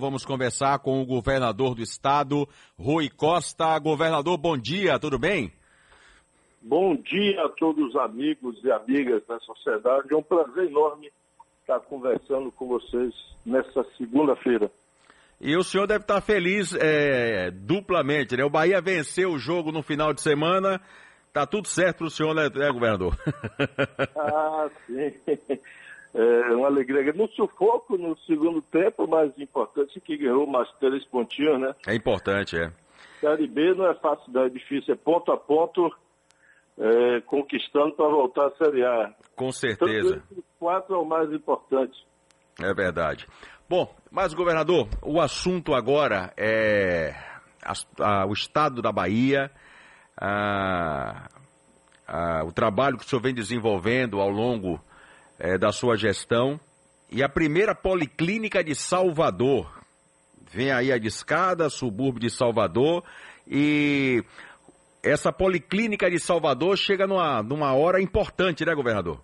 Vamos conversar com o governador do estado, Rui Costa. Governador, bom dia, tudo bem? Bom dia a todos os amigos e amigas da sociedade. É um prazer enorme estar conversando com vocês nessa segunda-feira. E o senhor deve estar feliz é, duplamente, né? O Bahia venceu o jogo no final de semana. Tá tudo certo para o senhor, né, né governador? ah, sim. É uma alegria. No sufoco, no segundo tempo, mas importante é que ganhou mais três pontinhos, né? É importante, é. Série B não é fácil, não é difícil, é ponto a ponto, é, conquistando para voltar à Série A. Com certeza. Então, quatro é o mais importante. É verdade. Bom, mas governador, o assunto agora é a, a, o estado da Bahia, a, o trabalho que o senhor vem desenvolvendo ao longo é, da sua gestão. E a primeira policlínica de Salvador. Vem aí a discada, subúrbio de Salvador. E essa policlínica de Salvador chega numa, numa hora importante, né, governador?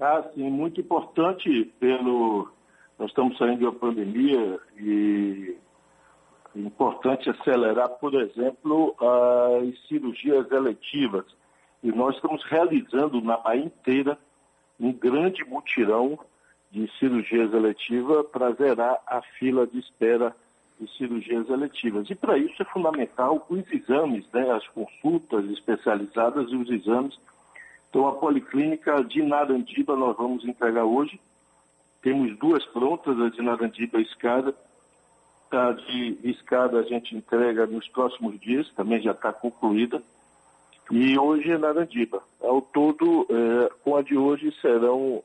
Ah, sim, muito importante pelo. Nós estamos saindo de uma pandemia e é importante acelerar, por exemplo, as cirurgias eletivas. E nós estamos realizando na Bahia inteira um grande mutirão de cirurgias eletivas para zerar a fila de espera de cirurgias eletivas. E para isso é fundamental os exames, né, as consultas especializadas e os exames. Então a policlínica de Narandiba nós vamos entregar hoje. Temos duas prontas, a de Narandiba e escada. A de escada a gente entrega nos próximos dias, também já está concluída. E hoje é Narandiba. Ao todo, é, com a de hoje, serão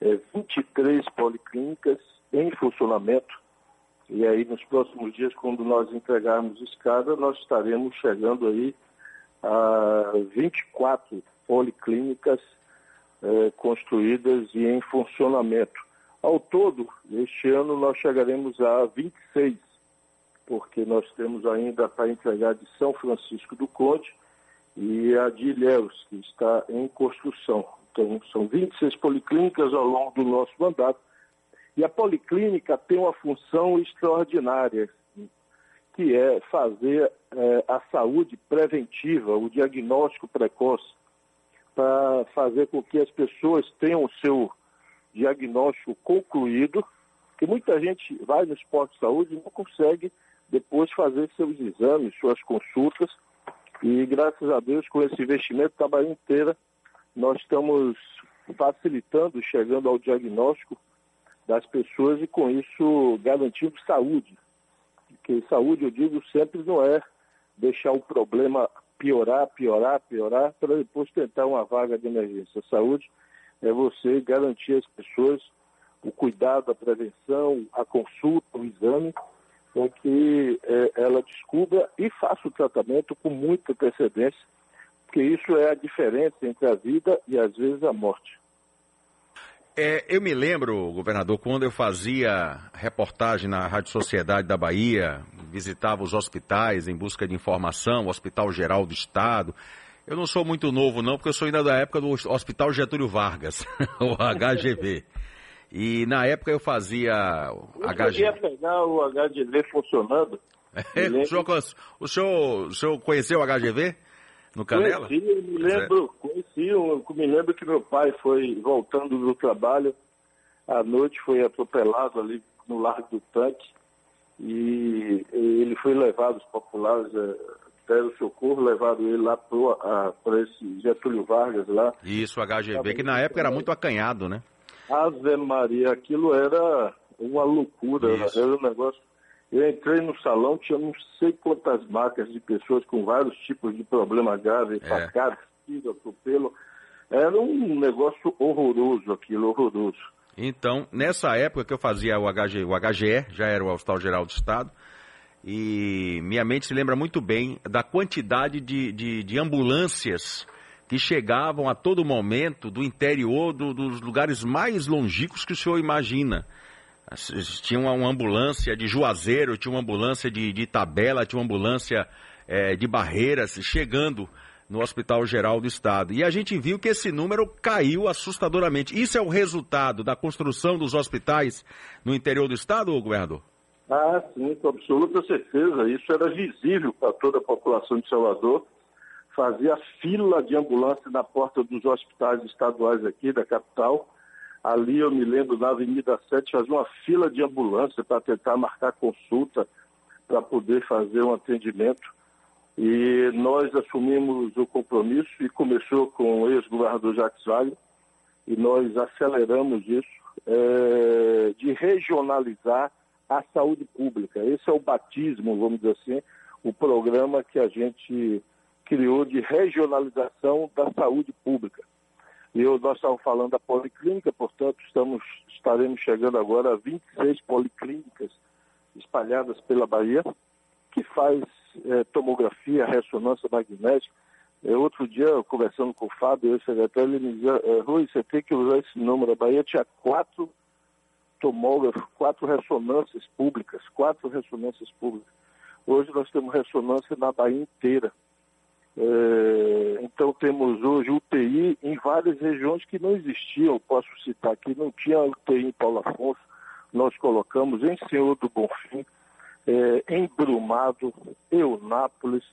é, 23 policlínicas em funcionamento. E aí, nos próximos dias, quando nós entregarmos escada, nós estaremos chegando aí a 24 policlínicas é, construídas e em funcionamento. Ao todo, este ano, nós chegaremos a 26, porque nós temos ainda para entregar de São Francisco do Conde e a de Ilhéus, que está em construção. Então, são 26 policlínicas ao longo do nosso mandato. E a policlínica tem uma função extraordinária, que é fazer é, a saúde preventiva, o diagnóstico precoce, para fazer com que as pessoas tenham o seu diagnóstico concluído, que muita gente vai no esporte de saúde e não consegue depois fazer seus exames, suas consultas, e graças a Deus, com esse investimento da Bahia inteira, nós estamos facilitando, chegando ao diagnóstico das pessoas e com isso garantindo saúde. Porque saúde, eu digo, sempre não é deixar o problema piorar, piorar, piorar, para depois tentar uma vaga de emergência. Saúde é você garantir às pessoas o cuidado, a prevenção, a consulta, o exame com que é, ela descubra e faça o tratamento com muita antecedência, porque isso é a diferença entre a vida e às vezes a morte. É, eu me lembro, governador, quando eu fazia reportagem na Rádio Sociedade da Bahia, visitava os hospitais em busca de informação, o Hospital Geral do Estado. Eu não sou muito novo, não, porque eu sou ainda da época do Hospital Getúlio Vargas, o HGV. E na época eu fazia eu HG. pegar o HGV funcionando. É, o, senhor, o, senhor, o senhor conheceu o HGV no Canela? Conheci, me lembro, é. conheci, eu me lembro que meu pai foi voltando do trabalho, à noite foi atropelado ali no Largo do Tanque e ele foi levado, os populares é, deram socorro, levaram ele lá para esse Getúlio Vargas lá. Isso, o HGV, que na época era muito acanhado, né? Ave Maria, aquilo era uma loucura, Isso. era um negócio. Eu entrei no salão, tinha não sei quantas marcas de pessoas com vários tipos de problema grave, é. facadas, tiro, atropelo. Era um negócio horroroso aquilo, horroroso. Então, nessa época que eu fazia o, HG, o HGE, já era o Hospital Geral do Estado, e minha mente se lembra muito bem da quantidade de, de, de ambulâncias que chegavam a todo momento do interior do, dos lugares mais longínquos que o senhor imagina. Tinha uma, uma ambulância de Juazeiro, tinha uma ambulância de, de Tabela, tinha uma ambulância é, de Barreiras chegando no Hospital Geral do Estado. E a gente viu que esse número caiu assustadoramente. Isso é o resultado da construção dos hospitais no interior do Estado, governador? Ah, sim, com absoluta certeza. Isso era visível para toda a população de Salvador. Fazia fila de ambulância na porta dos hospitais estaduais aqui da capital. Ali eu me lembro, na Avenida 7, fazia uma fila de ambulância para tentar marcar consulta, para poder fazer um atendimento. E nós assumimos o compromisso e começou com o ex-governador Jacques Wagner, e nós aceleramos isso, é, de regionalizar a saúde pública. Esse é o batismo, vamos dizer assim, o programa que a gente criou de regionalização da saúde pública. E nós estávamos falando da policlínica, portanto, estamos, estaremos chegando agora a 26 policlínicas espalhadas pela Bahia, que faz é, tomografia, ressonância magnética. É, outro dia, conversando com o Fábio, o secretário, ele me dizia, é, Rui, você tem que usar esse número. A Bahia tinha quatro tomógrafos, quatro ressonâncias públicas, quatro ressonâncias públicas. Hoje nós temos ressonância na Bahia inteira. É, então temos hoje UTI em várias regiões que não existiam. Posso citar aqui, não tinha UTI em Paulo Afonso, nós colocamos em Senhor do Bonfim, é, em Brumado, Eunápolis,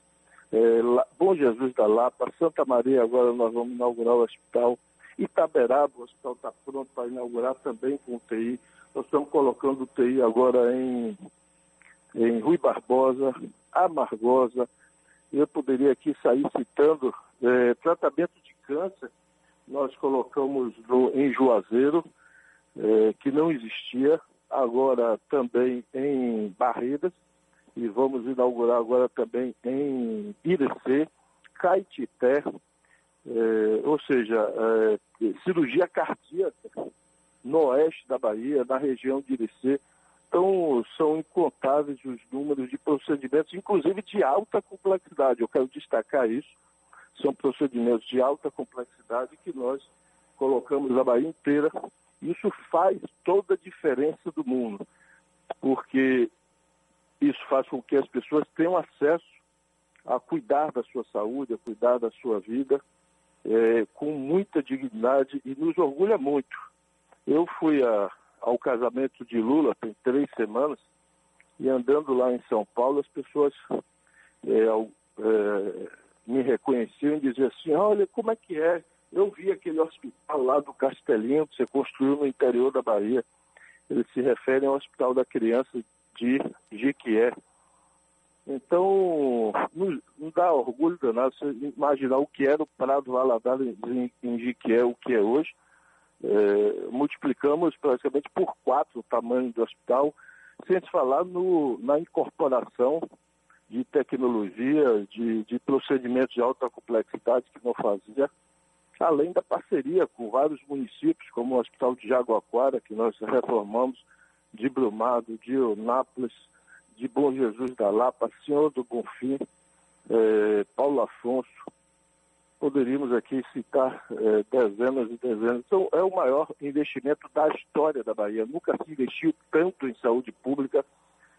é, Bom Jesus da Lapa, Santa Maria, agora nós vamos inaugurar o hospital. Itaberaba, o hospital está pronto para inaugurar também com UTI. Nós estamos colocando UTI agora em, em Rui Barbosa, Amargosa. Eu poderia aqui sair citando é, tratamento de câncer. Nós colocamos no, em Juazeiro, é, que não existia agora também em Barredas e vamos inaugurar agora também em Irecê, Caetité, é, ou seja, é, cirurgia cardíaca no oeste da Bahia, na região de Irecê. Então, são incontáveis os números de procedimentos, inclusive de alta complexidade. Eu quero destacar isso. São procedimentos de alta complexidade que nós colocamos a Bahia inteira isso faz toda a diferença do mundo, porque isso faz com que as pessoas tenham acesso a cuidar da sua saúde, a cuidar da sua vida, é, com muita dignidade e nos orgulha muito. Eu fui a, ao casamento de Lula tem três semanas e andando lá em São Paulo, as pessoas é, é, me reconheciam e diziam assim, olha, como é que é eu vi aquele hospital lá do Castelinho que você construiu no interior da Bahia. Eles se referem ao Hospital da Criança de Jiquié. Então, não, dá orgulho danado você imaginar o que era o Prado Valadares em, em Jiquié, o que é hoje. É, multiplicamos praticamente por quatro o tamanho do hospital, sem falar no, na incorporação de tecnologia, de, de procedimentos de alta complexidade que não fazia além da parceria com vários municípios, como o Hospital de Jaguaquara, que nós reformamos, de Brumado, de Eunápolis, de Bom Jesus da Lapa, Senhor do Bonfim, eh, Paulo Afonso. Poderíamos aqui citar eh, dezenas e dezenas. Então, é o maior investimento da história da Bahia. Nunca se investiu tanto em saúde pública.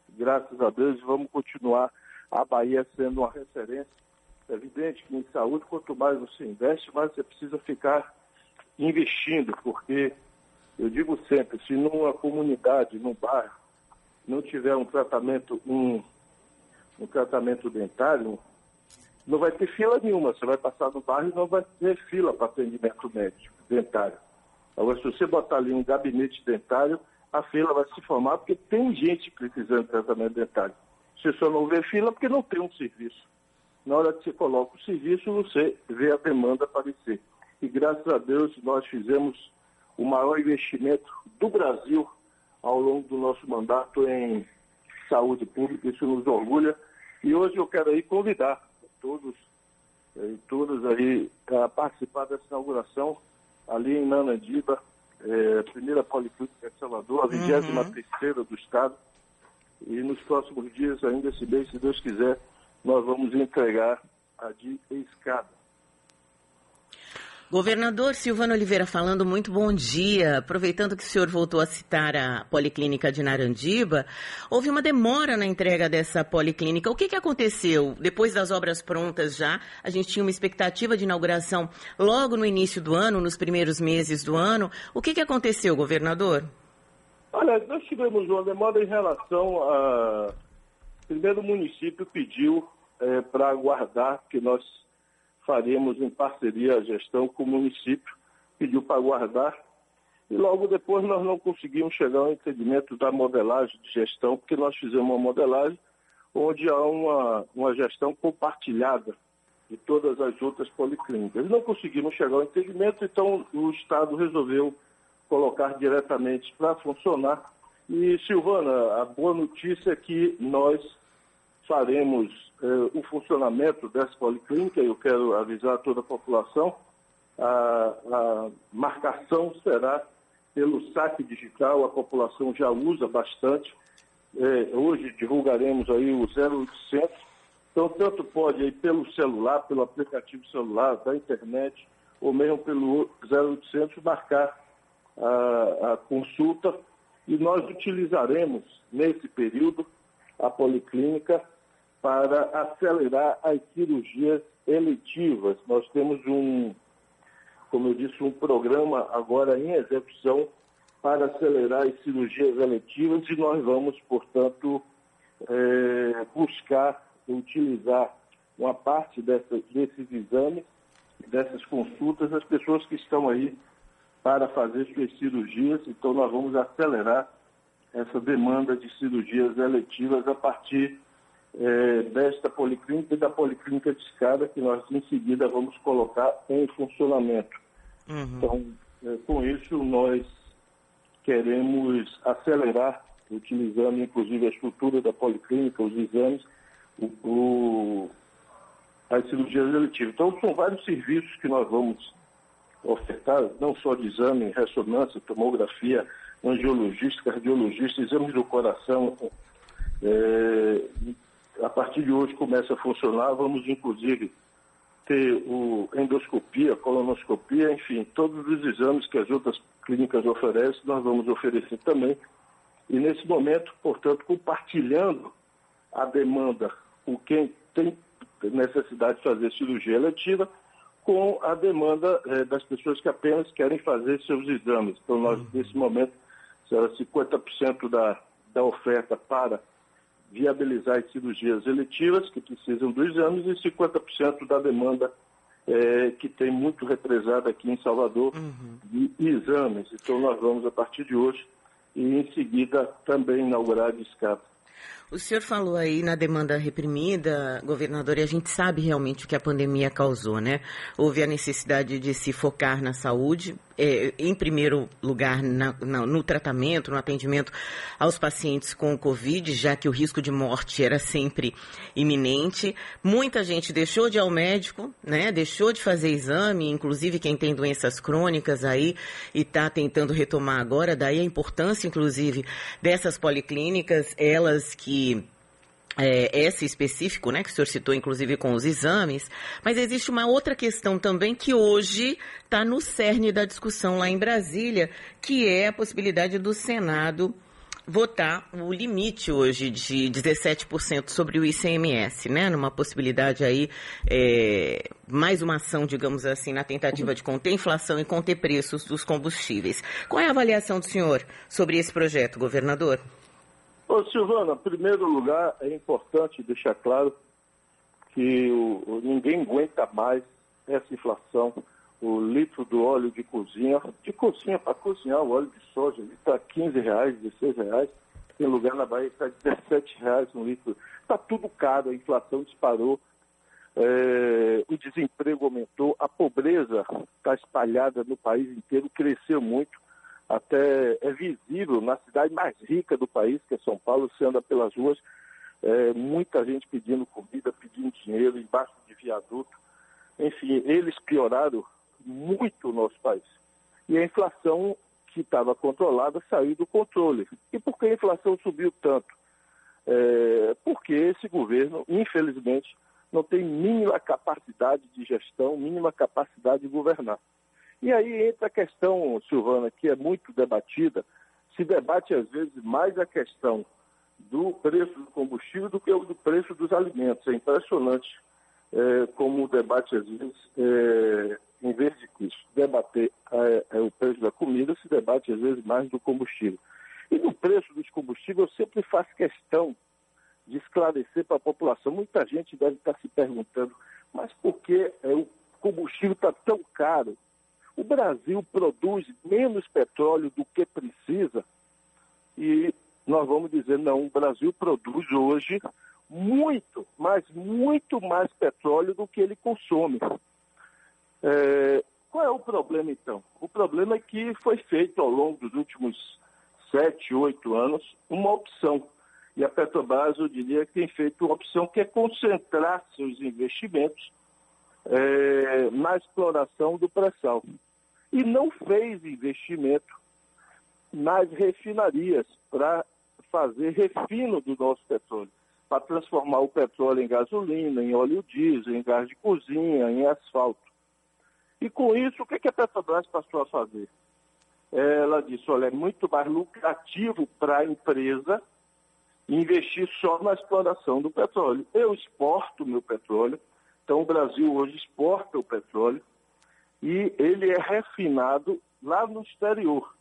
Graças a Deus, vamos continuar a Bahia sendo uma referência é evidente que em saúde, quanto mais você investe, mais você precisa ficar investindo, porque eu digo sempre, se numa comunidade, num bairro, não tiver um tratamento, um, um tratamento dentário, não vai ter fila nenhuma. Você vai passar no bairro e não vai ter fila para atendimento médico dentário. Agora, se você botar ali um gabinete dentário, a fila vai se formar porque tem gente precisando de tratamento dentário. Você só não vê fila porque não tem um serviço na hora que você coloca o serviço, você vê a demanda aparecer. E graças a Deus nós fizemos o maior investimento do Brasil ao longo do nosso mandato em saúde pública, isso nos orgulha. E hoje eu quero aí convidar todos eh, e todas aí a participar dessa inauguração ali em Nanandiba, é, primeira Policlínica de Salvador, a 23 uhum. do Estado. E nos próximos dias, ainda esse mês, se Deus quiser, nós vamos entregar a de escada. Governador Silvano Oliveira falando, muito bom dia. Aproveitando que o senhor voltou a citar a Policlínica de Narandiba, houve uma demora na entrega dessa policlínica. O que, que aconteceu? Depois das obras prontas já, a gente tinha uma expectativa de inauguração logo no início do ano, nos primeiros meses do ano. O que, que aconteceu, governador? Olha, nós tivemos uma demora em relação a. Primeiro, o município pediu é, para aguardar, que nós faremos em parceria a gestão com o município, pediu para aguardar. E logo depois nós não conseguimos chegar ao entendimento da modelagem de gestão, porque nós fizemos uma modelagem onde há uma, uma gestão compartilhada de todas as outras policlínicas. Não conseguimos chegar ao entendimento, então o Estado resolveu colocar diretamente para funcionar. E, Silvana, a boa notícia é que nós faremos eh, o funcionamento dessa policlínica, eu quero avisar toda a população, a, a marcação será pelo saque digital, a população já usa bastante. Eh, hoje divulgaremos aí o 0800, então tanto pode aí pelo celular, pelo aplicativo celular, da internet, ou mesmo pelo 0800 marcar a, a consulta. E nós utilizaremos nesse período a policlínica para acelerar as cirurgias eletivas. Nós temos um, como eu disse, um programa agora em execução para acelerar as cirurgias eletivas e nós vamos, portanto, é, buscar utilizar uma parte dessa, desses exames, dessas consultas, as pessoas que estão aí para fazer suas cirurgias, então nós vamos acelerar essa demanda de cirurgias eletivas a partir é, desta policlínica e da policlínica de escada, que nós em seguida vamos colocar em funcionamento. Uhum. Então, é, com isso, nós queremos acelerar, utilizando inclusive a estrutura da policlínica, os exames, o, o, as cirurgias eletivas. Então, são vários serviços que nós vamos ofertar, não só de exame, ressonância, tomografia, angiologista, cardiologista, exames do coração. É, a partir de hoje começa a funcionar, vamos inclusive ter o endoscopia, colonoscopia, enfim, todos os exames que as outras clínicas oferecem, nós vamos oferecer também. E nesse momento, portanto, compartilhando a demanda com quem tem necessidade de fazer cirurgia eletiva, com a demanda é, das pessoas que apenas querem fazer seus exames. Então, nós, uhum. nesse momento, será 50% da, da oferta para viabilizar as cirurgias eletivas que precisam dos exames e 50% da demanda é, que tem muito represada aqui em Salvador uhum. de exames. Então, nós vamos, a partir de hoje, e em seguida também inaugurar a escada. O senhor falou aí na demanda reprimida, governador, e a gente sabe realmente o que a pandemia causou, né? Houve a necessidade de se focar na saúde, é, em primeiro lugar na, na, no tratamento, no atendimento aos pacientes com Covid, já que o risco de morte era sempre iminente. Muita gente deixou de ir ao médico, né? Deixou de fazer exame, inclusive quem tem doenças crônicas aí e está tentando retomar agora. Daí a importância, inclusive, dessas policlínicas, elas que é, esse específico, né, que o senhor citou, inclusive com os exames, mas existe uma outra questão também que hoje está no cerne da discussão lá em Brasília, que é a possibilidade do Senado votar o limite hoje de 17% sobre o ICMS, né? Numa possibilidade aí, é, mais uma ação, digamos assim, na tentativa de conter inflação e conter preços dos combustíveis. Qual é a avaliação do senhor sobre esse projeto, governador? Ô, Silvana, em primeiro lugar, é importante deixar claro que o, ninguém aguenta mais essa inflação. O litro do óleo de cozinha, de cozinha para cozinhar, o óleo de soja, está 15 reais, 16 reais. Tem lugar na Bahia está 17 reais um litro. Está tudo caro, a inflação disparou, é, o desemprego aumentou, a pobreza está espalhada no país inteiro, cresceu muito até é visível na cidade mais rica do país, que é São Paulo, você anda pelas ruas, é, muita gente pedindo comida, pedindo dinheiro, embaixo de viaduto. Enfim, eles pioraram muito o nosso país. E a inflação que estava controlada saiu do controle. E por que a inflação subiu tanto? É, porque esse governo, infelizmente, não tem mínima capacidade de gestão, mínima capacidade de governar. E aí entra a questão, Silvana, que é muito debatida, se debate às vezes mais a questão do preço do combustível do que o do preço dos alimentos. É impressionante é, como o debate às vezes, é, em vez de debater é, é, o preço da comida, se debate às vezes mais do combustível. E no preço dos combustíveis, eu sempre faço questão de esclarecer para a população. Muita gente deve estar se perguntando, mas por que é, o combustível está tão caro? O Brasil produz menos petróleo do que precisa e nós vamos dizer, não, o Brasil produz hoje muito, mas muito mais petróleo do que ele consome. É, qual é o problema, então? O problema é que foi feito ao longo dos últimos sete, oito anos uma opção. E a Petrobras, eu diria, tem feito uma opção que é concentrar seus investimentos é, na exploração do pré-sal. E não fez investimento nas refinarias para fazer refino do nosso petróleo, para transformar o petróleo em gasolina, em óleo diesel, em gás de cozinha, em asfalto. E com isso, o que, a Petrobras passou a fazer? Ela disse, olha, é muito mais lucrativo para a empresa investir só na exploração do petróleo. Eu exporto meu petróleo, então o Brasil hoje exporta o petróleo e ele é refinado lá no exterior.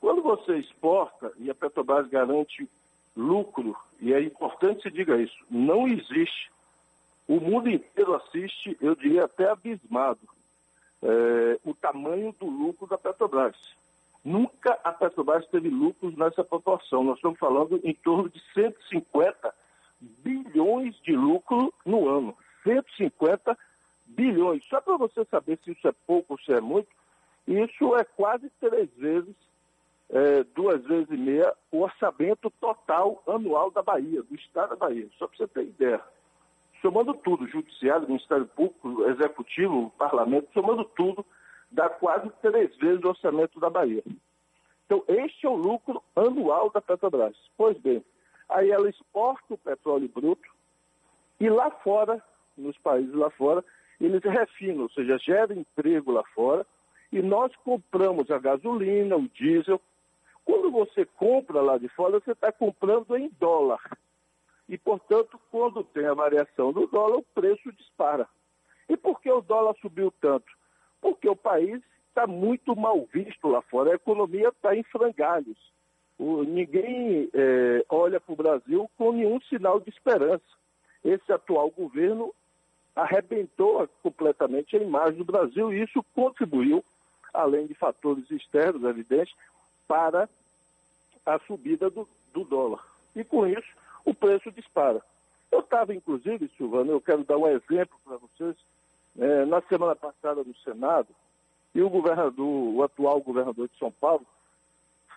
Quando você exporta e a Petrobras garante lucro, e é importante se diga isso, não existe. O mundo inteiro assiste, eu diria até abismado, é, o tamanho do lucro da Petrobras. Nunca a Petrobras teve lucros nessa proporção. Nós estamos falando em torno de 150 bilhões de lucro no ano. 150 bilhões. Só para você saber se isso é pouco ou se é muito, isso é quase três vezes é, duas vezes e meia o orçamento total anual da Bahia, do Estado da Bahia, só para você ter ideia. Somando tudo, Judiciário, Ministério Público, Executivo, Parlamento, somando tudo, dá quase três vezes o orçamento da Bahia. Então, este é o lucro anual da Petrobras. Pois bem, aí ela exporta o petróleo bruto e lá fora, nos países lá fora, eles refinam, ou seja, geram emprego lá fora, e nós compramos a gasolina, o diesel, quando você compra lá de fora, você está comprando em dólar. E, portanto, quando tem a variação do dólar, o preço dispara. E por que o dólar subiu tanto? Porque o país está muito mal visto lá fora, a economia está em frangalhos. O, ninguém é, olha para o Brasil com nenhum sinal de esperança. Esse atual governo arrebentou completamente a imagem do Brasil e isso contribuiu, além de fatores externos evidentes, para a subida do, do dólar. E com isso, o preço dispara. Eu estava, inclusive, Silvano, eu quero dar um exemplo para vocês, é, na semana passada no Senado, e o governador, o atual governador de São Paulo,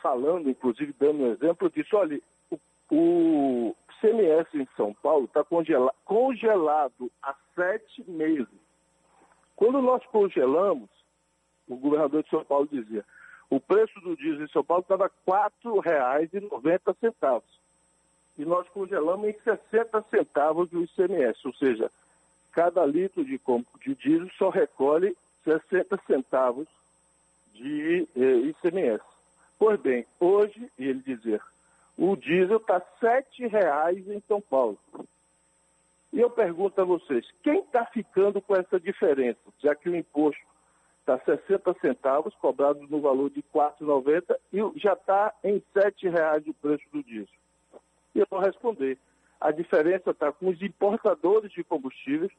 falando, inclusive dando um exemplo, disse, olha, o, CMS em São Paulo está congela, congelado há sete meses. Quando nós congelamos, o governador de São Paulo dizia, o preço do diesel em São Paulo estava R$ 4,90. E nós congelamos em 60 centavos do ICMS, ou seja, cada litro de, de diesel só recolhe 60 centavos de eh, ICMS. Pois bem, hoje, ele dizer, o diesel está R$ 7,00 em São Paulo. E eu pergunto a vocês, quem está ficando com essa diferença, já que o imposto está 60 centavos, cobrado no valor de R$ 4,90 e já está em R$ 7,00 o preço do diesel. E eu vou responder. A diferença está com os importadores de combustíveis,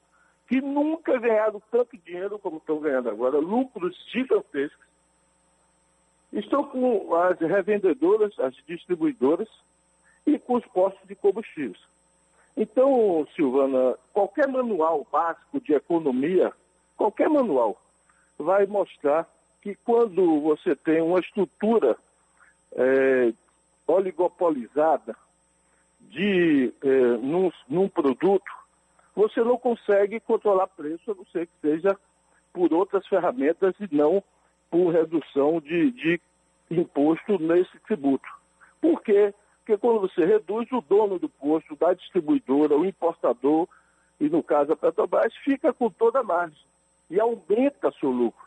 que nunca ganharam tanto dinheiro como estão ganhando agora, lucros gigantescos. Estão com as revendedoras, as distribuidoras e com os postos de combustíveis. Então, Silvana, qualquer manual básico de economia, qualquer manual, vai mostrar que quando você tem uma estrutura é, oligopolizada de, é, num, num produto, você não consegue controlar preço, a não ser que seja por outras ferramentas e não por redução de, de imposto nesse tributo. Por quê? Porque quando você reduz, o dono do posto, da distribuidora, o importador, e no caso a Petrobras, fica com toda a margem e aumenta seu lucro.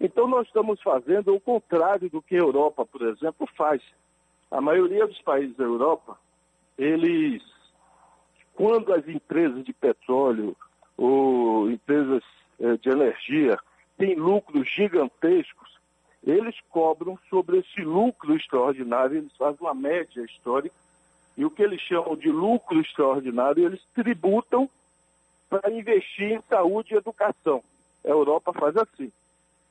Então nós estamos fazendo o contrário do que a Europa, por exemplo, faz. A maioria dos países da Europa, eles, quando as empresas de petróleo ou empresas eh, de energia têm lucros gigantescos, eles cobram sobre esse lucro extraordinário, eles fazem uma média histórica, e o que eles chamam de lucro extraordinário, eles tributam para investir em saúde e educação. A Europa faz assim.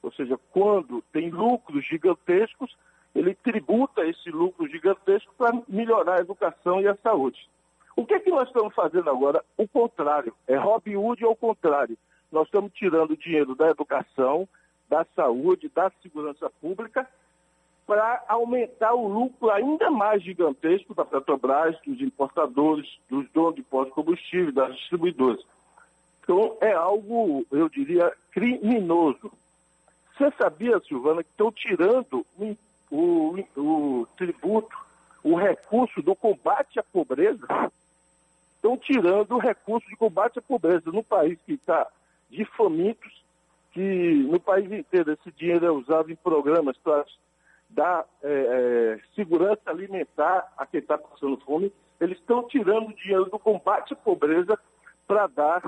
Ou seja, quando tem lucros gigantescos, ele tributa esse lucro gigantesco para melhorar a educação e a saúde. O que é que nós estamos fazendo agora? O contrário. É Robin Hood ao contrário. Nós estamos tirando dinheiro da educação, da saúde, da segurança pública, para aumentar o lucro ainda mais gigantesco da Petrobras, dos importadores, dos donos de postos de combustível, das distribuidoras. Então, é algo, eu diria, criminoso. Você sabia, Silvana, que estão tirando o, o tributo, o recurso do combate à pobreza? estão tirando o recurso de combate à pobreza no país que está de famintos, que no país inteiro esse dinheiro é usado em programas para dar é, é, segurança alimentar a quem está passando fome. Eles estão tirando o dinheiro do combate à pobreza para dar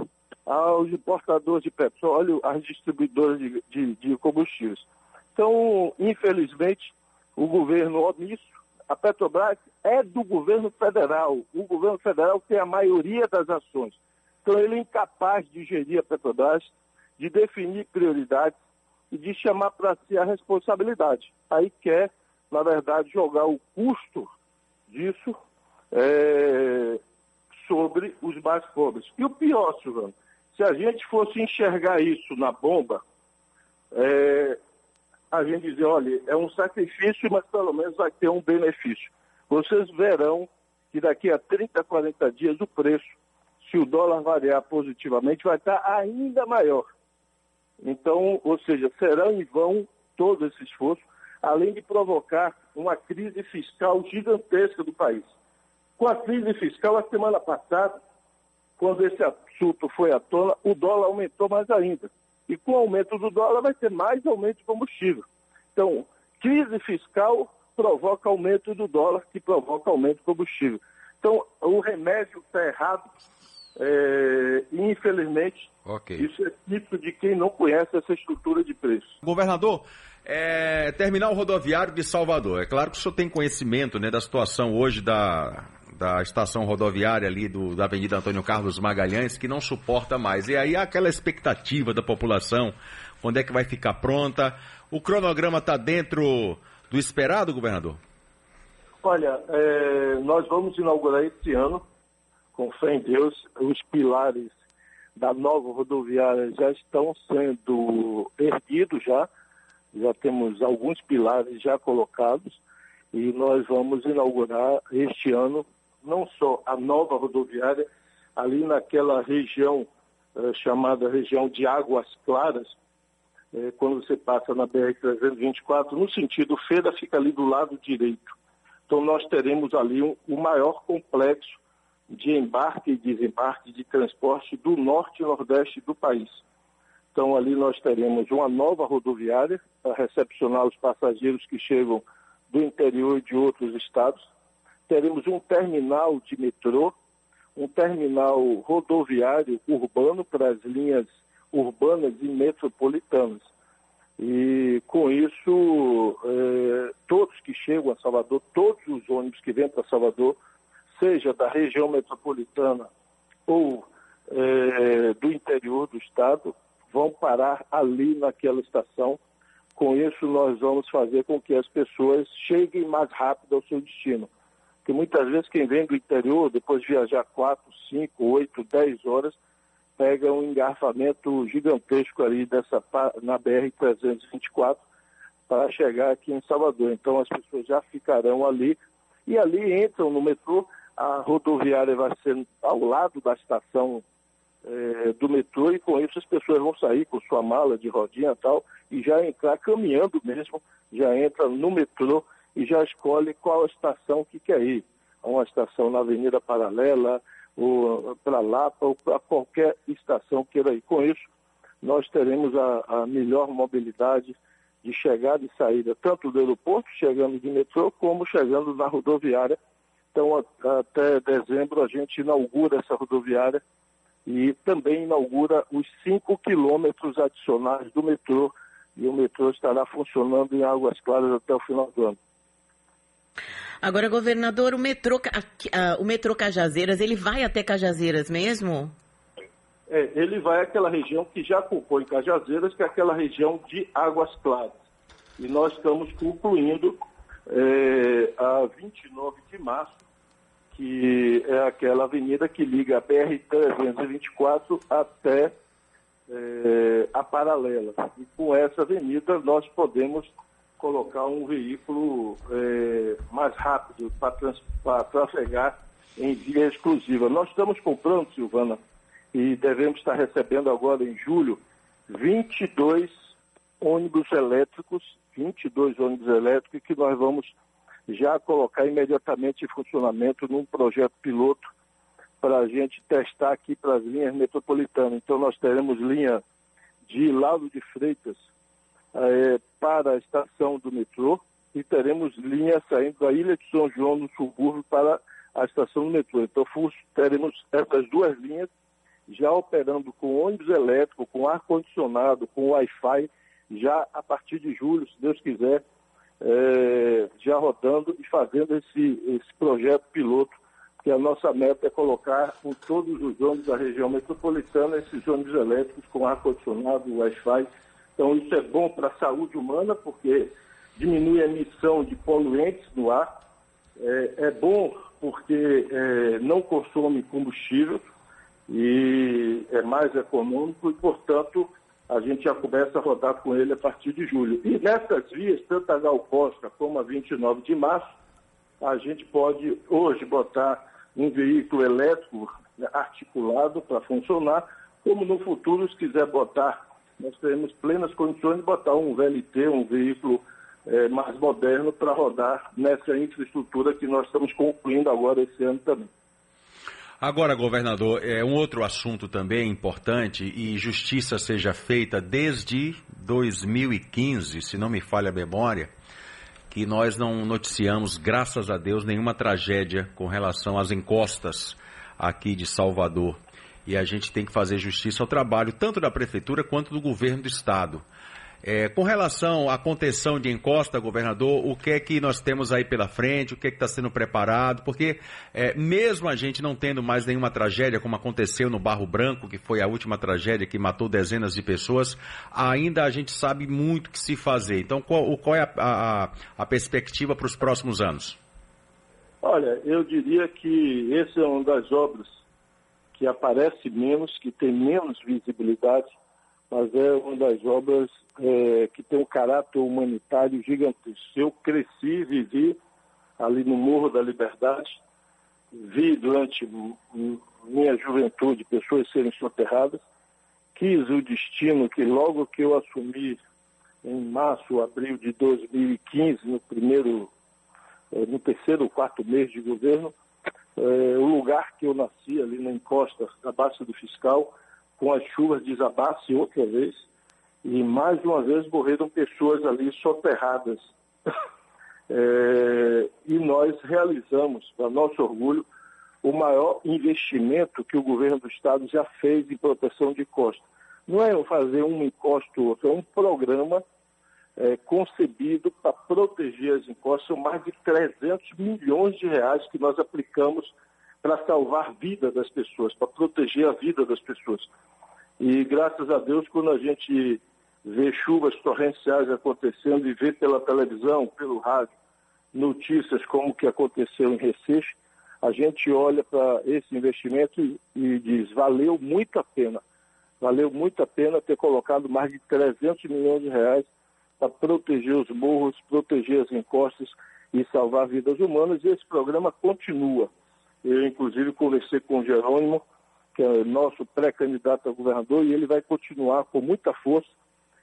aos importadores de petróleo, às distribuidoras de, de, de combustíveis. Então, infelizmente, o governo omisso a Petrobras é do governo federal. O governo federal tem a maioria das ações. Então ele é incapaz de gerir a Petrobras, de definir prioridades e de chamar para si a responsabilidade. Aí quer, na verdade, jogar o custo disso é, sobre os mais pobres. E o pior, Silvano, se a gente fosse enxergar isso na bomba, é, a gente dizer, olha, é um sacrifício, mas pelo menos vai ter um benefício. Vocês verão que daqui a 30, 40 dias o preço, se o dólar variar positivamente, vai estar ainda maior. Então, ou seja, será em vão todo esse esforço, além de provocar uma crise fiscal gigantesca do país. Com a crise fiscal, a semana passada, quando esse assunto foi à tona, o dólar aumentou mais ainda. E com o aumento do dólar vai ter mais aumento de combustível. Então, crise fiscal provoca aumento do dólar, que provoca aumento do combustível. Então, o remédio está errado. É, infelizmente, okay. isso é típico de quem não conhece essa estrutura de preço. Governador, é, terminal rodoviário de Salvador. É claro que o senhor tem conhecimento né, da situação hoje da, da estação rodoviária ali do, da Avenida Antônio Carlos Magalhães, que não suporta mais. E aí aquela expectativa da população, quando é que vai ficar pronta? O cronograma está dentro do esperado, governador? Olha, é, nós vamos inaugurar esse ano, com fé em Deus, os pilares da nova rodoviária já estão sendo erguidos já, já temos alguns pilares já colocados e nós vamos inaugurar este ano não só a nova rodoviária, ali naquela região eh, chamada região de Águas Claras, eh, quando você passa na BR-324, no sentido Feira fica ali do lado direito. Então nós teremos ali um, o maior complexo de embarque e desembarque de transporte do norte e nordeste do país. Então ali nós teremos uma nova rodoviária para recepcionar os passageiros que chegam do interior de outros estados teremos um terminal de metrô, um terminal rodoviário urbano para as linhas urbanas e metropolitanas. E com isso, eh, todos que chegam a Salvador, todos os ônibus que vêm para Salvador, seja da região metropolitana ou eh, do interior do estado, vão parar ali naquela estação. Com isso, nós vamos fazer com que as pessoas cheguem mais rápido ao seu destino que muitas vezes quem vem do interior, depois de viajar 4, 5, 8, 10 horas, pega um engarrafamento gigantesco ali dessa, na BR-324 para chegar aqui em Salvador. Então as pessoas já ficarão ali e ali entram no metrô. A rodoviária vai ser ao lado da estação é, do metrô e com isso as pessoas vão sair com sua mala de rodinha e tal e já entrar caminhando mesmo, já entra no metrô e já escolhe qual estação que quer ir. Uma estação na Avenida Paralela, ou para Lapa, ou para qualquer estação queira ir. Com isso, nós teremos a, a melhor mobilidade de chegada e saída, tanto do aeroporto, chegando de metrô, como chegando na rodoviária. Então, até dezembro, a gente inaugura essa rodoviária e também inaugura os 5 quilômetros adicionais do metrô e o metrô estará funcionando em Águas Claras até o final do ano. Agora, governador, o metrô, o metrô Cajazeiras, ele vai até Cajazeiras mesmo? É, ele vai àquela região que já compõe Cajazeiras, que é aquela região de Águas Claras. E nós estamos concluindo é, a 29 de março, que é aquela avenida que liga a BR-324 até é, a paralela. E com essa avenida nós podemos colocar um veículo é, mais rápido para trafegar em via exclusiva. Nós estamos comprando, Silvana, e devemos estar recebendo agora em julho 22 ônibus elétricos, 22 ônibus elétricos que nós vamos já colocar imediatamente em funcionamento num projeto piloto para a gente testar aqui para as linhas metropolitanas. Então nós teremos linha de Lauro de Freitas é, para a estação do metrô e teremos linha saindo da Ilha de São João, no subúrbio, para a estação do metrô. Então, teremos essas duas linhas já operando com ônibus elétrico, com ar-condicionado, com Wi-Fi, já a partir de julho, se Deus quiser, é, já rodando e fazendo esse, esse projeto piloto, que a nossa meta é colocar em todos os ônibus da região metropolitana esses ônibus elétricos com ar-condicionado, Wi-Fi, então, isso é bom para a saúde humana, porque diminui a emissão de poluentes no ar. É, é bom porque é, não consome combustível e é mais econômico e, portanto, a gente já começa a rodar com ele a partir de julho. E nessas vias, tanto a Gal Costa como a 29 de março, a gente pode hoje botar um veículo elétrico articulado para funcionar, como no futuro, se quiser botar nós teremos plenas condições de botar um VLT, um veículo é, mais moderno, para rodar nessa infraestrutura que nós estamos concluindo agora esse ano também. Agora, governador, é um outro assunto também importante e justiça seja feita desde 2015, se não me falha a memória, que nós não noticiamos, graças a Deus, nenhuma tragédia com relação às encostas aqui de Salvador e a gente tem que fazer justiça ao trabalho tanto da prefeitura quanto do governo do estado. É, com relação à contenção de encosta, governador, o que é que nós temos aí pela frente, o que é que está sendo preparado? Porque é, mesmo a gente não tendo mais nenhuma tragédia, como aconteceu no Barro Branco, que foi a última tragédia que matou dezenas de pessoas, ainda a gente sabe muito o que se fazer. Então, qual, qual é a, a, a perspectiva para os próximos anos? Olha, eu diria que esse é uma das obras que aparece menos, que tem menos visibilidade, mas é uma das obras é, que tem um caráter humanitário gigantesco. Eu cresci, vivi ali no Morro da Liberdade, vi durante minha juventude pessoas serem soterradas, quis o destino que logo que eu assumi em março, abril de 2015, no primeiro, é, no terceiro ou quarto mês de governo, é, o lugar que eu nasci, ali na encosta da Baixa do Fiscal, com as chuvas desabasse outra vez, e mais uma vez morreram pessoas ali soterradas. é, e nós realizamos, para nosso orgulho, o maior investimento que o governo do Estado já fez em proteção de costa. Não é fazer um encosto ou outro, é um programa é, concebido para proteger as encostas. São mais de 300 milhões de reais que nós aplicamos para salvar vida das pessoas, para proteger a vida das pessoas. E graças a Deus, quando a gente vê chuvas torrenciais acontecendo e vê pela televisão, pelo rádio, notícias como o que aconteceu em Recife, a gente olha para esse investimento e, e diz, valeu muito a pena. Valeu muito a pena ter colocado mais de 300 milhões de reais para proteger os morros, proteger as encostas e salvar vidas humanas. E esse programa continua. Eu, inclusive, conversei com o Jerônimo, que é nosso pré-candidato a governador, e ele vai continuar com muita força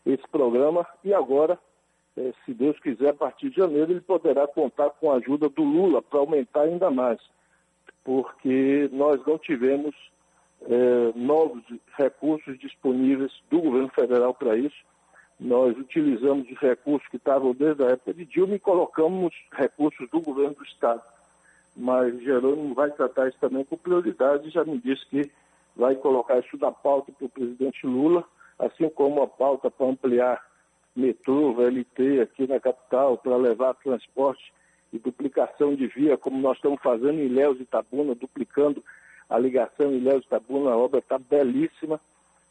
esse programa. E agora, é, se Deus quiser, a partir de janeiro, ele poderá contar com a ajuda do Lula para aumentar ainda mais, porque nós não tivemos é, novos recursos disponíveis do governo federal para isso nós utilizamos os recursos que estavam desde a época de Dilma e colocamos recursos do governo do Estado. Mas Jerônimo vai tratar isso também com prioridade e já me disse que vai colocar isso na pauta para o presidente Lula, assim como a pauta para ampliar metrô, VLT aqui na capital para levar transporte e duplicação de via, como nós estamos fazendo em Ilhéus e Itabuna, duplicando a ligação em Ilhéus e Itabuna, a obra está belíssima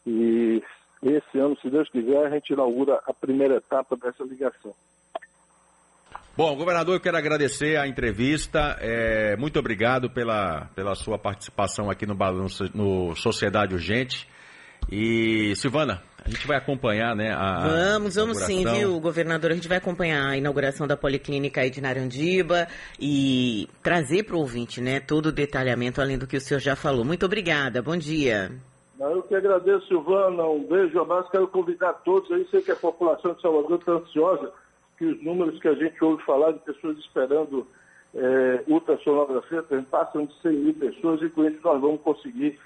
e esse ano, se Deus quiser, a gente inaugura a primeira etapa dessa ligação. Bom, governador, eu quero agradecer a entrevista. É, muito obrigado pela, pela sua participação aqui no, no Sociedade Urgente. E, Silvana, a gente vai acompanhar, né? A, vamos, vamos sim, viu, governador? A gente vai acompanhar a inauguração da Policlínica aí de Narandiba e trazer para o ouvinte, né, todo o detalhamento, além do que o senhor já falou. Muito obrigada, bom dia. Eu que agradeço, Silvana. Um beijo, um abraço. Quero convidar todos aí. Sei que a população de Salvador está ansiosa que os números que a gente ouve falar de pessoas esperando é, ultrassonografia passam de 100 mil pessoas e com isso nós vamos conseguir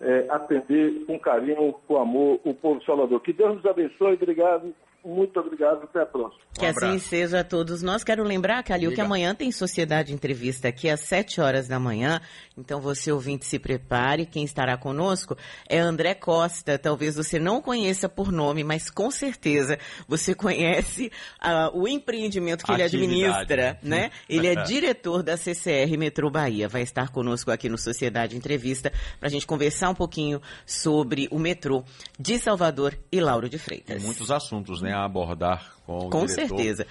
é, atender com carinho, com amor o povo Salvador. Que Deus nos abençoe. Obrigado. Muito obrigado, até a próxima. Que um assim seja a todos nós. Quero lembrar, Calil, que amanhã tem Sociedade Entrevista aqui às 7 horas da manhã. Então você ouvinte se prepare. Quem estará conosco é André Costa. Talvez você não conheça por nome, mas com certeza você conhece uh, o empreendimento que Atividade. ele administra, né? Ele é diretor da CCR Metrô Bahia. Vai estar conosco aqui no Sociedade Entrevista para a gente conversar um pouquinho sobre o metrô de Salvador e Lauro de Freitas. Tem muitos assuntos, né? A abordar com o Com diretor. certeza.